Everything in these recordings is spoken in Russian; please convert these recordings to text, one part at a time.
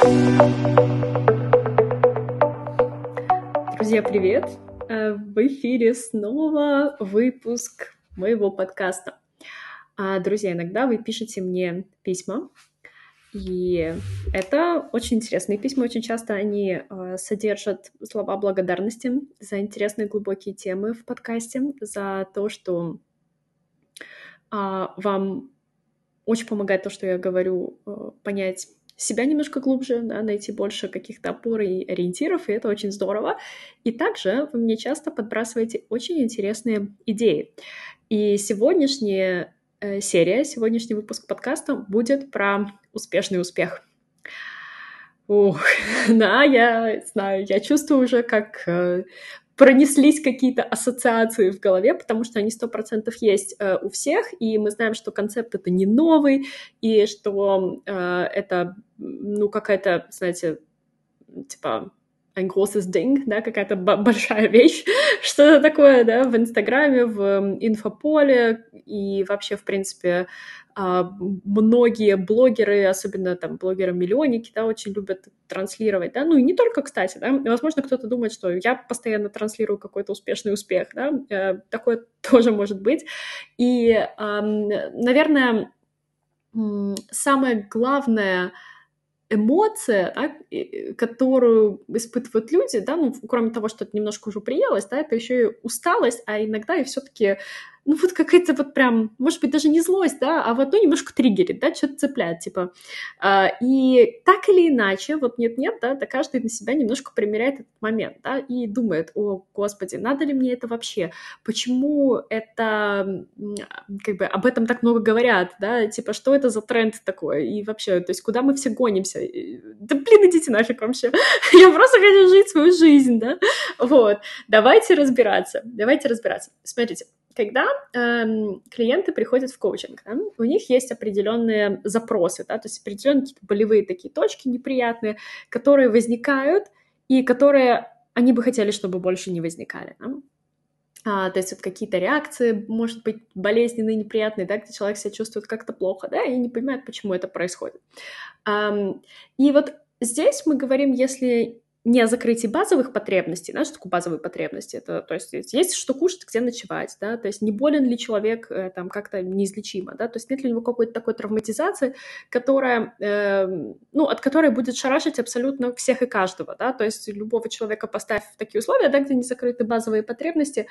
Друзья, привет! Э, в эфире снова выпуск моего подкаста. А, друзья, иногда вы пишете мне письма, и это очень интересные письма. Очень часто они э, содержат слова благодарности за интересные глубокие темы в подкасте, за то, что э, вам очень помогает то, что я говорю, э, понять себя немножко глубже, да, найти больше каких-то опор и ориентиров, и это очень здорово. И также вы мне часто подбрасываете очень интересные идеи. И сегодняшняя э, серия, сегодняшний выпуск подкаста будет про успешный успех. Ух, да, я знаю, я чувствую уже, как э, пронеслись какие-то ассоциации в голове, потому что они сто процентов есть э, у всех, и мы знаем, что концепт это не новый, и что э, это, ну, какая-то, знаете, типа ein großes Ding, да, какая-то большая вещь, что-то такое, да, в Инстаграме, в инфополе и вообще, в принципе, многие блогеры, особенно там блогеры-миллионники, да, очень любят транслировать, да, ну и не только, кстати, да, возможно, кто-то думает, что я постоянно транслирую какой-то успешный успех, да, э, такое тоже может быть, и, наверное, самое главное эмоция, да, которую испытывают люди, да, ну, кроме того, что это немножко уже приелось, да, это еще и усталость, а иногда и все-таки ну вот какая-то вот прям, может быть, даже не злость, да, а вот ну немножко триггерит, да, что-то цепляет, типа. А, и так или иначе, вот нет-нет, да, да, каждый на себя немножко примеряет этот момент, да, и думает, о, господи, надо ли мне это вообще? Почему это, как бы, об этом так много говорят, да, типа, что это за тренд такой? И вообще, то есть, куда мы все гонимся? Да, блин, идите нафиг вообще. Я просто хочу жить свою жизнь, да. Вот, давайте разбираться, давайте разбираться. Смотрите, когда эм, клиенты приходят в коучинг, да, у них есть определенные запросы, да, то есть определенные какие-то болевые такие точки неприятные, которые возникают и которые они бы хотели, чтобы больше не возникали. Да? А, то есть вот какие-то реакции, может быть, болезненные, неприятные, да, где человек себя чувствует как-то плохо, да, и не понимает, почему это происходит. Um, и вот здесь мы говорим, если не о закрытии базовых потребностей, да, что такое базовые потребности, это, то есть есть что кушать, где ночевать, да, то есть не болен ли человек э, там как-то неизлечимо, да, то есть нет ли у него какой-то такой травматизации, которая, э, ну, от которой будет шарашить абсолютно всех и каждого, да, то есть любого человека поставь в такие условия, да, где не закрыты базовые потребности,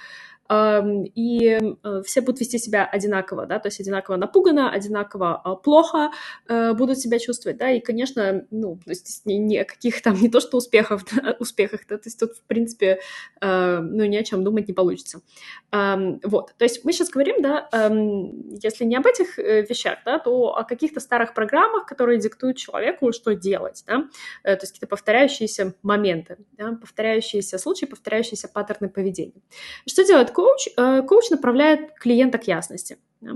э, и э, все будут вести себя одинаково, да, то есть одинаково напуганно, одинаково э, плохо э, будут себя чувствовать, да, и, конечно, ну, то есть ни, каких там, не то что успехов, успехах, да, то есть тут, в принципе, э, ну, ни о чем думать не получится. Э, вот, то есть мы сейчас говорим, да, э, если не об этих э, вещах, да, то о каких-то старых программах, которые диктуют человеку, что делать, да, э, то есть какие-то повторяющиеся моменты, да, повторяющиеся случаи, повторяющиеся паттерны поведения. Что делает коуч? Э, коуч направляет клиента к ясности. Да?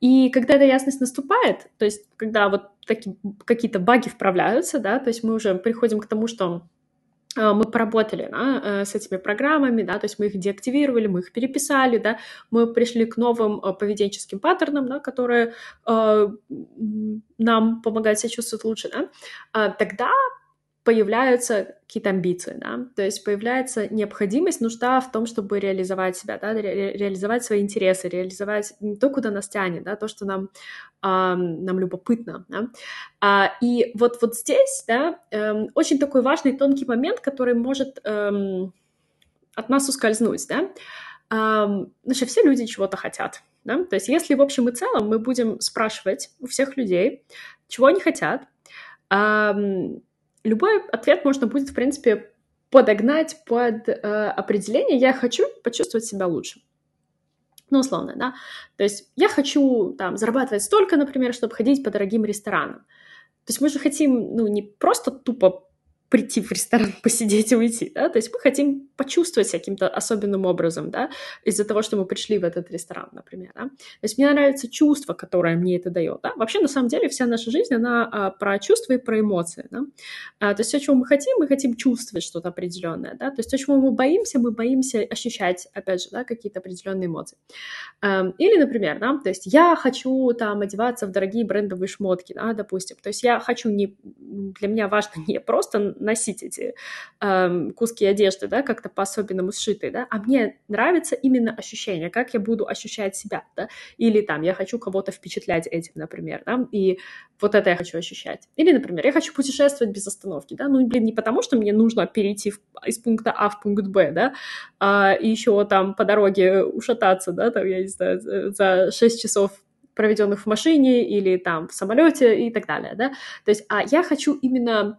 И когда эта ясность наступает, то есть когда вот такие какие-то баги вправляются, да, то есть мы уже приходим к тому, что мы поработали да, э, с этими программами, да, то есть мы их деактивировали, мы их переписали, да, мы пришли к новым э, поведенческим паттернам, да, которые э, нам помогают себя чувствовать лучше, да, а тогда появляются какие-то амбиции, да, то есть появляется необходимость, нужда в том, чтобы реализовать себя, да, ре- реализовать свои интересы, реализовать не то, куда нас тянет, да, то, что нам, э, нам любопытно, да. А, и вот, вот здесь, да, э, очень такой важный тонкий момент, который может э, от нас ускользнуть, да, э, значит, все люди чего-то хотят, да, то есть если в общем и целом мы будем спрашивать у всех людей, чего они хотят, любой ответ можно будет, в принципе, подогнать под э, определение «я хочу почувствовать себя лучше». Ну, условно, да. То есть я хочу там зарабатывать столько, например, чтобы ходить по дорогим ресторанам. То есть мы же хотим, ну, не просто тупо прийти в ресторан, посидеть и уйти, да, то есть мы хотим почувствовать каким-то особенным образом, да, из-за того, что мы пришли в этот ресторан, например, да. То есть мне нравится чувство, которое мне это дает, да. Вообще, на самом деле, вся наша жизнь, она а, про чувства и про эмоции, да. А, то есть все, чего мы хотим, мы хотим чувствовать что-то определенное, да, то есть то, чего мы боимся, мы боимся ощущать, опять же, да, какие-то определенные эмоции. А, или, например, да, то есть я хочу там одеваться в дорогие брендовые шмотки, да, допустим, то есть я хочу не, для меня важно не просто носить эти э, куски одежды, да, как-то по-особенному сшитые, да, а мне нравится именно ощущение, как я буду ощущать себя, да, или там я хочу кого-то впечатлять этим, например, да, и вот это я хочу ощущать. Или, например, я хочу путешествовать без остановки, да, ну, блин, не потому, что мне нужно перейти в, из пункта А в пункт Б, да, а еще там по дороге ушататься, да, там, я не знаю, за 6 часов проведенных в машине или там в самолете и так далее, да, то есть, а я хочу именно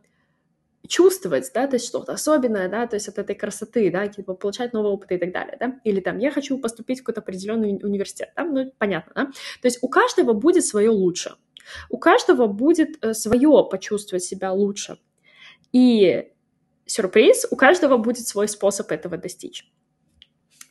чувствовать, да, то есть что-то особенное, да, то есть от этой красоты, да, типа получать новый опыт и так далее, да, или там я хочу поступить в какой-то определенный университет, да, ну, понятно, да, то есть у каждого будет свое лучше, у каждого будет э, свое почувствовать себя лучше, и сюрприз, у каждого будет свой способ этого достичь.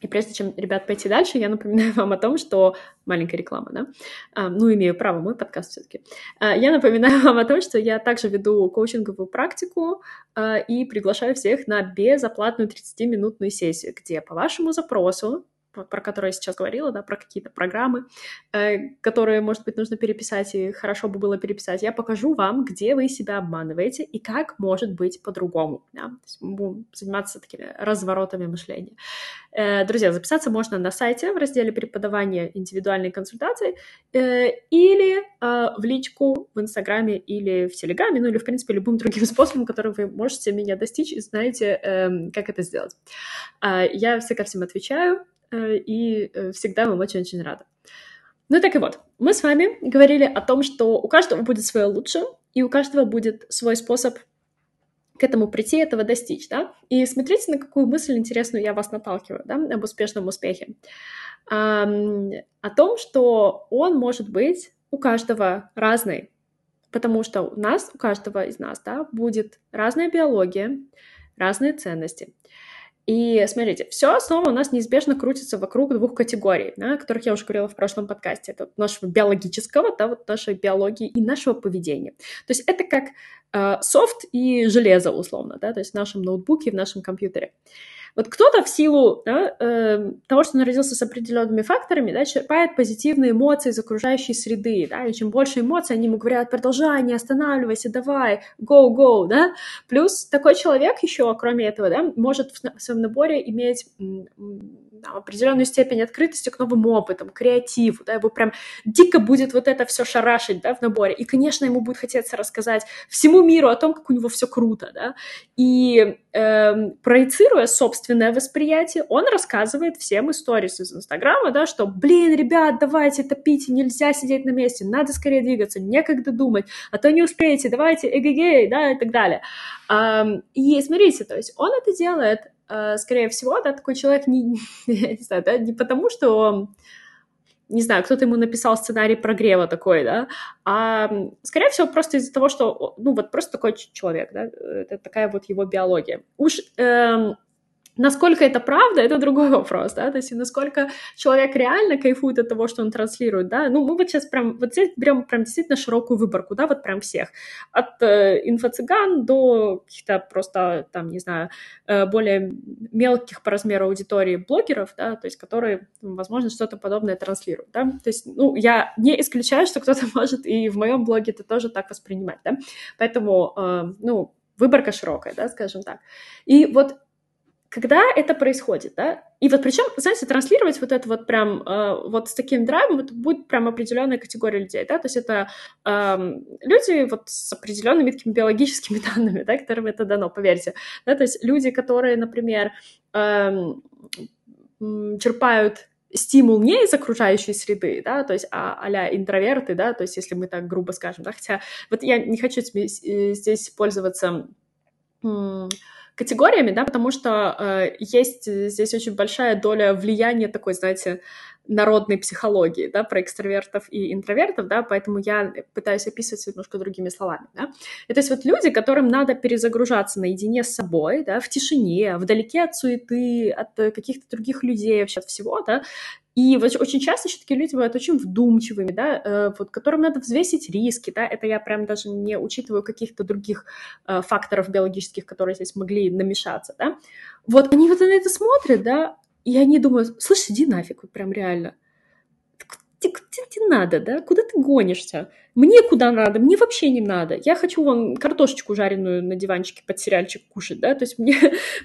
И прежде чем, ребят, пойти дальше, я напоминаю вам о том, что... Маленькая реклама, да? А, ну, имею право, мой подкаст все-таки. А, я напоминаю вам о том, что я также веду коучинговую практику а, и приглашаю всех на безоплатную 30-минутную сессию, где по вашему запросу про которые я сейчас говорила, да, про какие-то программы, э, которые, может быть, нужно переписать, и хорошо бы было переписать, я покажу вам, где вы себя обманываете и как может быть по-другому. Да? Мы будем заниматься такими разворотами мышления. Э, друзья, записаться можно на сайте в разделе преподавания индивидуальной консультации э, или э, в личку в Инстаграме или в Телеграме, ну или, в принципе, любым другим способом, которым вы можете меня достичь и знаете, э, как это сделать. Э, я всегда всем отвечаю, и э, всегда вам очень-очень рада. Ну так и вот, мы с вами говорили о том, что у каждого будет свое лучшее, и у каждого будет свой способ к этому прийти, этого достичь, да? И смотрите, на какую мысль интересную я вас наталкиваю, да, об успешном успехе. о том, что он может быть у каждого разный, потому что у нас, у каждого из нас, да, будет разная биология, разные ценности. И смотрите, все снова у нас неизбежно крутится вокруг двух категорий, да, о которых я уже говорила в прошлом подкасте. Это нашего биологического, да, вот нашей биологии и нашего поведения. То есть это как э, софт и железо, условно, да, то есть в нашем ноутбуке, в нашем компьютере. Вот кто-то в силу да, э, того, что он родился с определенными факторами, да, черпает позитивные эмоции из окружающей среды, да, и чем больше эмоций, они ему говорят, продолжай, не останавливайся, давай, go, go, да. Плюс такой человек еще, кроме этого, да, может в своем наборе иметь там, определенную степень открытости к новым опытам, креативу, да, его прям дико будет вот это все шарашить, да, в наборе, и, конечно, ему будет хотеться рассказать всему миру о том, как у него все круто, да, и э, проецируя собственное восприятие, он рассказывает всем истории из Инстаграма, да, что, блин, ребят, давайте топите, нельзя сидеть на месте, надо скорее двигаться, некогда думать, а то не успеете, давайте эгегей, да, и так далее. И смотрите, то есть он это делает скорее всего, да, такой человек не, не знаю, да, не потому, что не знаю, кто-то ему написал сценарий прогрева такой, да, а, скорее всего, просто из-за того, что, ну, вот просто такой человек, да, это такая вот его биология. Уж эм, Насколько это правда, это другой вопрос, да, то есть насколько человек реально кайфует от того, что он транслирует, да, ну мы вот сейчас прям, вот здесь берем прям действительно широкую выборку, да, вот прям всех, от э, инфо-цыган до каких-то просто, там, не знаю, э, более мелких по размеру аудитории блогеров, да, то есть которые, возможно, что-то подобное транслируют, да, то есть, ну, я не исключаю, что кто-то может и в моем блоге это тоже так воспринимать, да, поэтому, э, ну, выборка широкая, да, скажем так. И вот когда это происходит, да, и вот причем, знаете, транслировать вот это вот прям э, вот с таким драйвом, это будет прям определенная категория людей, да, то есть это э, люди вот с определенными такими биологическими данными, да, которым это дано, поверьте, да, то есть люди, которые, например, э, черпают стимул не из окружающей среды, да, то есть а, а интроверты, да, то есть если мы так грубо скажем, да, хотя вот я не хочу э, здесь пользоваться категориями, да, потому что э, есть здесь очень большая доля влияния такой, знаете, народной психологии, да, про экстравертов и интровертов, да, поэтому я пытаюсь описывать немножко другими словами, да. И, то есть вот люди, которым надо перезагружаться наедине с собой, да, в тишине, вдалеке от суеты, от каких-то других людей, вообще от всего, да, и вот очень часто еще такие люди бывают очень вдумчивыми, да, э, вот, которым надо взвесить риски, да, это я прям даже не учитываю каких-то других э, факторов биологических, которые здесь могли намешаться, да. Вот они вот на это смотрят, да, и они думают, слушай, иди нафиг, вот прям реально. Тебе, тебе надо, да? Куда ты гонишься? Мне куда надо? Мне вообще не надо. Я хочу вон картошечку жареную на диванчике под сериальчик кушать, да? То есть мне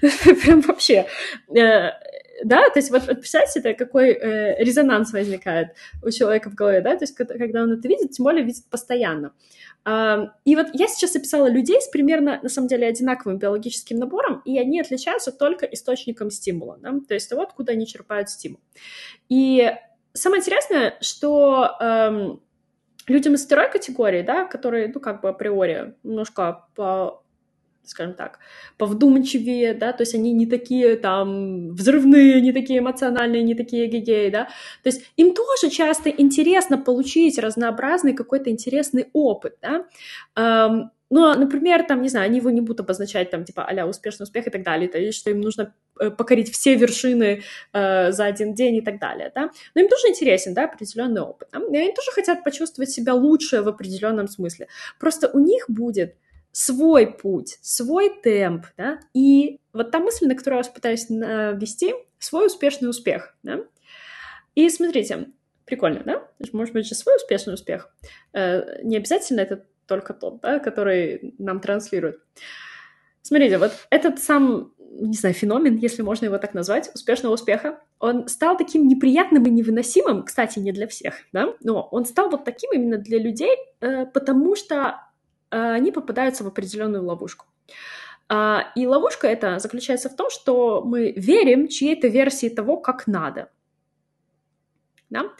прям вообще... Да, то есть вот, вот представьте себе, какой э, резонанс возникает у человека в голове, да, то есть когда он это видит, тем более видит постоянно. Uh, и вот я сейчас описала людей с примерно, на самом деле, одинаковым биологическим набором, и они отличаются только источником стимула, да? то есть того, откуда они черпают стимул. И самое интересное, что эм, людям из второй категории, да, которые, ну, как бы априори немножко по скажем так, повдумчивее, да, то есть они не такие там взрывные, не такие эмоциональные, не такие гигеи, да, то есть им тоже часто интересно получить разнообразный какой-то интересный опыт, да, эм, ну, например, там, не знаю, они его не будут обозначать там, типа, а успешный успех и так далее, то есть, что им нужно э, покорить все вершины э, за один день и так далее, да, но им тоже интересен, да, определенный опыт, да? и они тоже хотят почувствовать себя лучше в определенном смысле, просто у них будет свой путь, свой темп, да, и вот та мысль, на которую я вас пытаюсь ввести, свой успешный успех, да. И смотрите, прикольно, да? Может быть же свой успешный успех. Э, не обязательно это только тот, да, который нам транслирует. Смотрите, вот этот сам, не знаю, феномен, если можно его так назвать, успешного успеха, он стал таким неприятным и невыносимым, кстати, не для всех, да, но он стал вот таким именно для людей, э, потому что они попадаются в определенную ловушку. А, и ловушка эта заключается в том, что мы верим чьей-то версии того, как надо. Да?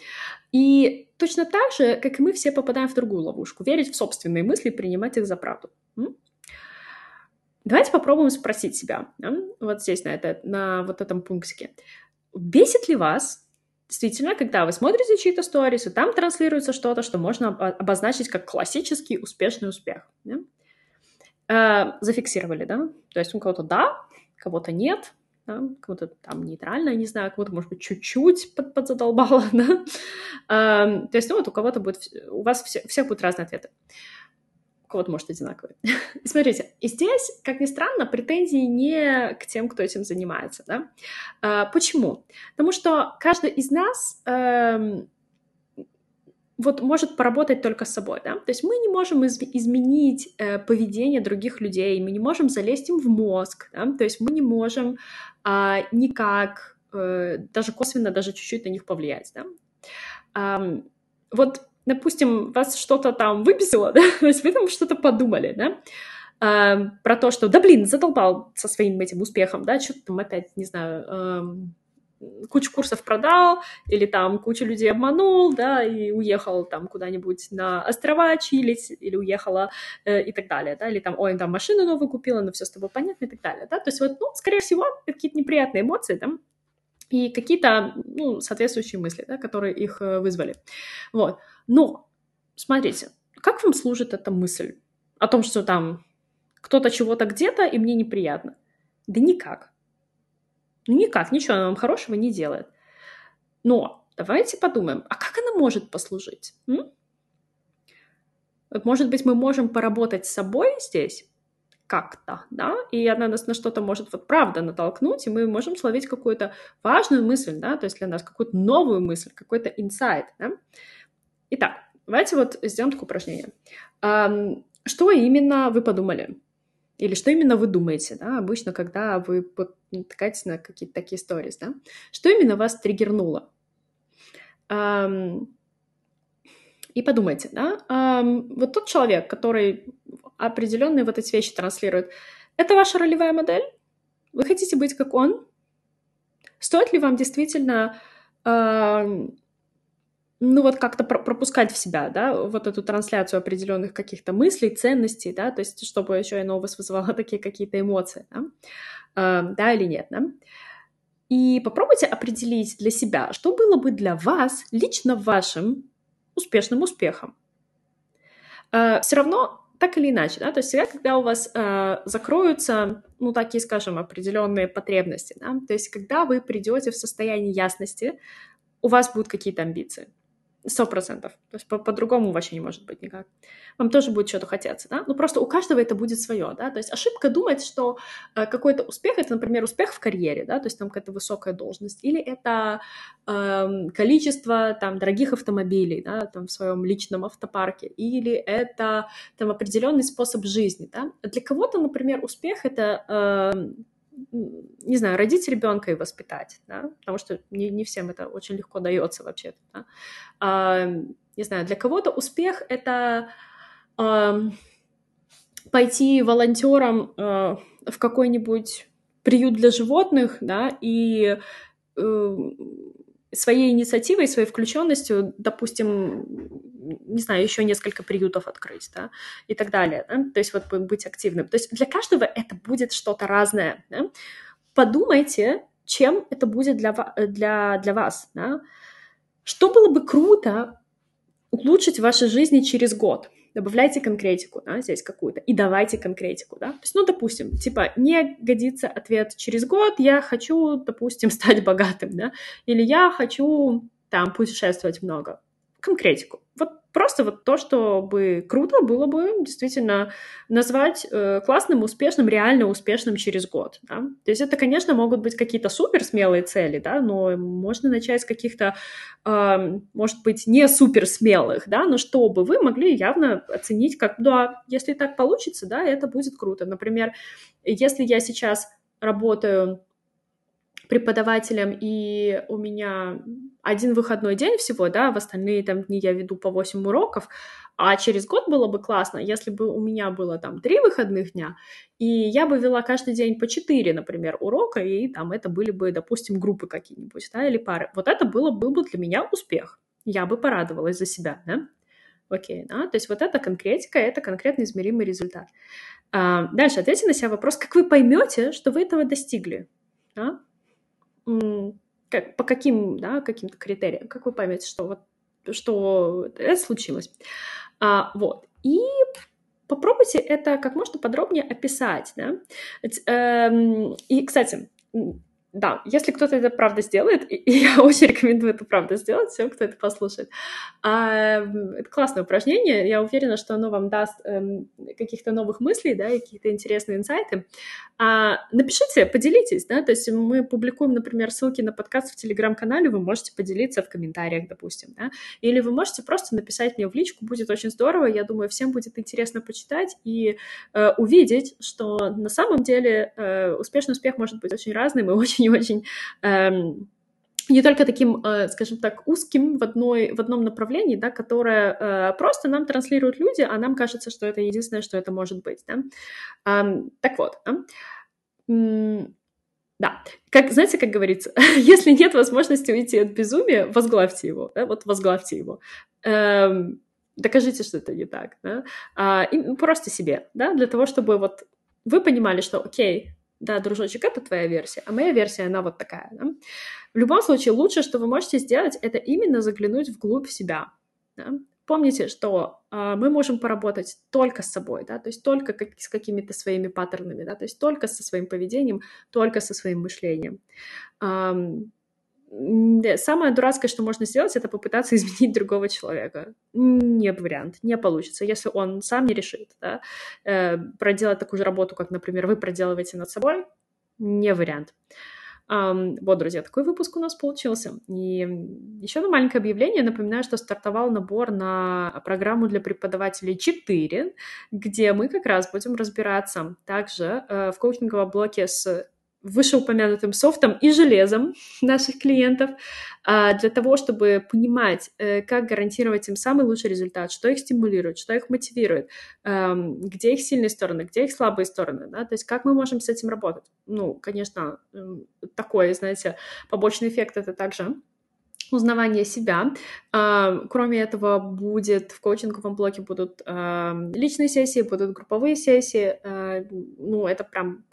И точно так же, как и мы все попадаем в другую ловушку, верить в собственные мысли и принимать их за правду. Давайте попробуем спросить себя, да? вот здесь, на, это, на вот этом пунктике. Бесит ли вас действительно, когда вы смотрите чьи-то сторис, и там транслируется что-то, что можно обозначить как классический успешный успех. Да? Э, зафиксировали, да? То есть у кого-то да, кого-то нет, да? кого-то там нейтрально, не знаю, кого-то, может быть, чуть-чуть под, подзадолбало, да? Э, то есть, ну, вот у кого-то будет, у вас все, всех будут разные ответы кого-то, может, одинаковые. И смотрите, и здесь, как ни странно, претензии не к тем, кто этим занимается, да? А, почему? Потому что каждый из нас эм, вот может поработать только с собой, да, то есть мы не можем из- изменить э, поведение других людей, мы не можем залезть им в мозг, да, то есть мы не можем э, никак, э, даже косвенно, даже чуть-чуть на них повлиять, да. Э, вот допустим, вас что-то там выписало, да, то есть вы там что-то подумали, да, э, про то, что, да блин, задолбал со своим этим успехом, да, что-то там опять, не знаю, э, кучу курсов продал, или там кучу людей обманул, да, и уехал там куда-нибудь на острова чилить, или уехала э, и так далее, да, или там, ой, там машину новую купила, но все с тобой понятно и так далее, да, то есть вот, ну, скорее всего, какие-то неприятные эмоции, да, и какие-то, ну, соответствующие мысли, да, которые их э, вызвали, вот. Но, смотрите, как вам служит эта мысль о том, что там кто-то чего-то где-то, и мне неприятно? Да никак. Ну никак, ничего она вам хорошего не делает. Но давайте подумаем, а как она может послужить? М? Может быть, мы можем поработать с собой здесь как-то, да, и она нас на что-то может вот правда натолкнуть, и мы можем словить какую-то важную мысль, да, то есть для нас какую-то новую мысль, какой-то инсайт, да. Итак, давайте вот сделаем такое упражнение. Что именно вы подумали? Или что именно вы думаете, да, обычно, когда вы натыкаетесь на какие-то такие истории, да? Что именно вас триггернуло? И подумайте, да, вот тот человек, который определенные вот эти вещи транслирует, это ваша ролевая модель? Вы хотите быть как он? Стоит ли вам действительно ну вот как-то пропускать в себя, да, вот эту трансляцию определенных каких-то мыслей, ценностей, да, то есть чтобы еще и у вас такие какие-то эмоции, да, э, да или нет, да. и попробуйте определить для себя, что было бы для вас лично вашим успешным успехом. Э, Все равно так или иначе, да, то есть всегда, когда у вас э, закроются, ну, такие, скажем, определенные потребности, да, то есть когда вы придете в состояние ясности, у вас будут какие-то амбиции. Сто процентов. То есть по- по-другому вообще не может быть никак. Вам тоже будет что-то хотеться, да? Ну, просто у каждого это будет свое, да? То есть ошибка думать, что э, какой-то успех — это, например, успех в карьере, да? То есть там какая-то высокая должность. Или это э, количество там дорогих автомобилей, да, там в своем личном автопарке. Или это там определенный способ жизни, да? Для кого-то, например, успех — это... Э, не знаю, родить ребенка и воспитать, да, потому что не, не всем это очень легко дается вообще-то. Да? А, не знаю, для кого-то успех — это а, пойти волонтером а, в какой-нибудь приют для животных, да, и э, своей инициативой, своей включенностью, допустим, не знаю, еще несколько приютов открыть, да, и так далее, да? то есть вот быть активным. То есть для каждого это будет что-то разное. Да? Подумайте, чем это будет для, для, для вас, да? Что было бы круто улучшить в вашей жизни через год? Добавляйте конкретику, да, здесь какую-то, и давайте конкретику, да. То есть, ну, допустим, типа, не годится ответ через год, я хочу, допустим, стать богатым, да, или я хочу, там, путешествовать много. Конкретику. Просто вот то, что бы круто было бы действительно назвать э, классным, успешным, реально успешным через год. Да? То есть это, конечно, могут быть какие-то супер смелые цели, да, но можно начать с каких-то, э, может быть, не супер смелых, да, но чтобы вы могли явно оценить, как, да, если так получится, да, это будет круто. Например, если я сейчас работаю преподавателем, и у меня один выходной день всего, да, в остальные там дни я веду по 8 уроков, а через год было бы классно, если бы у меня было там 3 выходных дня, и я бы вела каждый день по 4, например, урока, и там это были бы, допустим, группы какие-нибудь, да, или пары. Вот это было, был бы для меня успех. Я бы порадовалась за себя, да. Окей, да, то есть вот это конкретика, это конкретно измеримый результат. А, дальше ответьте на себя вопрос, как вы поймете, что вы этого достигли, да? Как, по каким, да, каким-то критериям, как вы поймете, что вот что это случилось. А, вот. И попробуйте это как можно подробнее описать, да. Эм, и, кстати, да, если кто-то это правда сделает, и я очень рекомендую это правда сделать всем, кто это послушает. А, это классное упражнение, я уверена, что оно вам даст эм, каких-то новых мыслей, да, и какие-то интересные инсайты. А, напишите, поделитесь, да, то есть мы публикуем, например, ссылки на подкаст в Телеграм-канале, вы можете поделиться в комментариях, допустим, да, или вы можете просто написать мне в личку, будет очень здорово, я думаю, всем будет интересно почитать и э, увидеть, что на самом деле э, успешный успех может быть очень разным и очень-очень эм, не только таким, э, скажем так, узким в, одной, в одном направлении, да, которое э, просто нам транслируют люди, а нам кажется, что это единственное, что это может быть. Да? Так вот, да, как, знаете, как говорится, если нет возможности уйти от безумия, возглавьте его, да, вот возглавьте его. Эм, докажите, что это не так, да, а, и просто себе, да, для того, чтобы вот вы понимали, что, окей, да, дружочек, это твоя версия, а моя версия, она вот такая, да. В любом случае, лучшее, что вы можете сделать, это именно заглянуть вглубь себя, да? Помните, что э, мы можем поработать только с собой, да, то есть только как, с какими-то своими паттернами, да, то есть только со своим поведением, только со своим мышлением. Эм, самое дурацкое, что можно сделать, это попытаться изменить другого человека. Не вариант, не получится, если он сам не решит, да, э, проделать такую же работу, как, например, вы проделываете над собой, не вариант. Um, вот, друзья, такой выпуск у нас получился. И еще одно маленькое объявление. Напоминаю, что стартовал набор на программу для преподавателей 4, где мы как раз будем разбираться также uh, в коучинговом блоке с вышеупомянутым софтом и железом наших клиентов а, для того, чтобы понимать, э, как гарантировать им самый лучший результат, что их стимулирует, что их мотивирует, эм, где их сильные стороны, где их слабые стороны, да, то есть как мы можем с этим работать. Ну, конечно, эм, такой, знаете, побочный эффект это также узнавание себя. А, кроме этого, будет в коучинговом блоке будут личные сессии, будут групповые сессии. Ну, это прям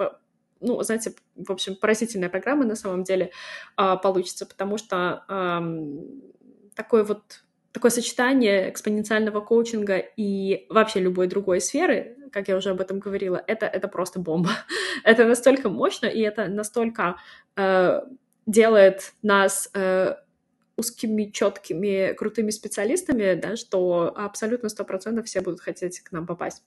ну, знаете, в общем, поразительная программа на самом деле э, получится, потому что э, такой вот такое сочетание экспоненциального коучинга и вообще любой другой сферы, как я уже об этом говорила, это, это просто бомба. это настолько мощно, и это настолько э, делает нас э, узкими, четкими, крутыми специалистами, да, что абсолютно 100% все будут хотеть к нам попасть.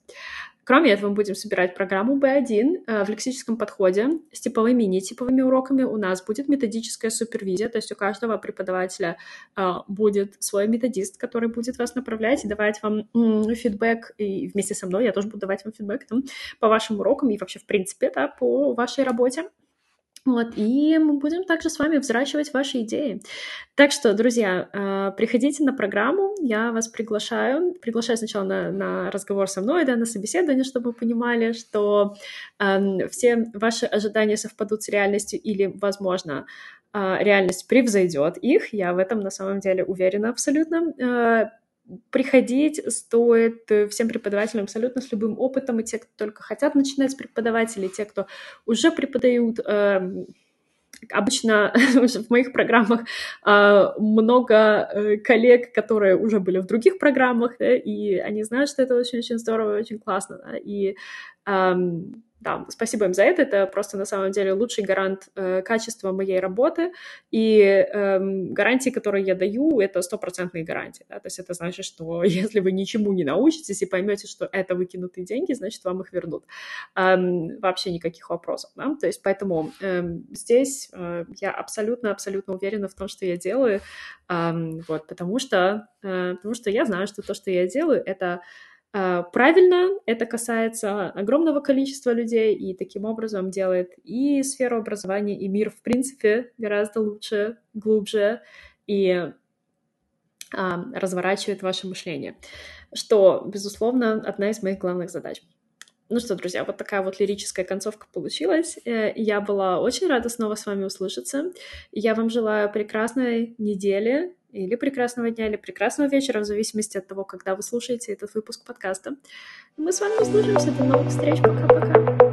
Кроме этого, мы будем собирать программу B1 э, в лексическом подходе с типовыми и нетиповыми уроками. У нас будет методическая супервизия, то есть у каждого преподавателя э, будет свой методист, который будет вас направлять и давать вам фидбэк, и вместе со мной я тоже буду давать вам фидбэк там, по вашим урокам и вообще, в принципе, да, по вашей работе. Вот, и мы будем также с вами взращивать ваши идеи. Так что, друзья, а, приходите на программу, я вас приглашаю. Приглашаю сначала на, на разговор со мной, да, на собеседование, чтобы вы понимали, что э, все ваши ожидания совпадут с реальностью или, возможно, э, реальность превзойдет их. Я в этом на самом деле уверена абсолютно. Э, приходить стоит э, всем преподавателям абсолютно с любым опытом, и те, кто только хотят начинать преподавать, или те, кто уже преподают. Эм, обычно в моих программах а, много э, коллег, которые уже были в других программах, да, и они знают, что это очень-очень здорово, очень классно. Да, и да, спасибо им за это. Это просто на самом деле лучший гарант э, качества моей работы. И э, гарантии, которые я даю, это стопроцентные гарантии. Да? То есть это значит, что если вы ничему не научитесь и поймете, что это выкинутые деньги, значит, вам их вернут. Эм, вообще никаких вопросов. Да? То есть поэтому эм, здесь э, я абсолютно-абсолютно уверена в том, что я делаю. Эм, вот, потому что, э, потому что я знаю, что то, что я делаю, это правильно, это касается огромного количества людей и таким образом делает и сферу образования, и мир, в принципе, гораздо лучше, глубже и а, разворачивает ваше мышление, что, безусловно, одна из моих главных задач. Ну что, друзья, вот такая вот лирическая концовка получилась. Э, я была очень рада снова с вами услышаться. Я вам желаю прекрасной недели, или прекрасного дня, или прекрасного вечера, в зависимости от того, когда вы слушаете этот выпуск подкаста. Мы с вами услышимся. До новых встреч. Пока-пока.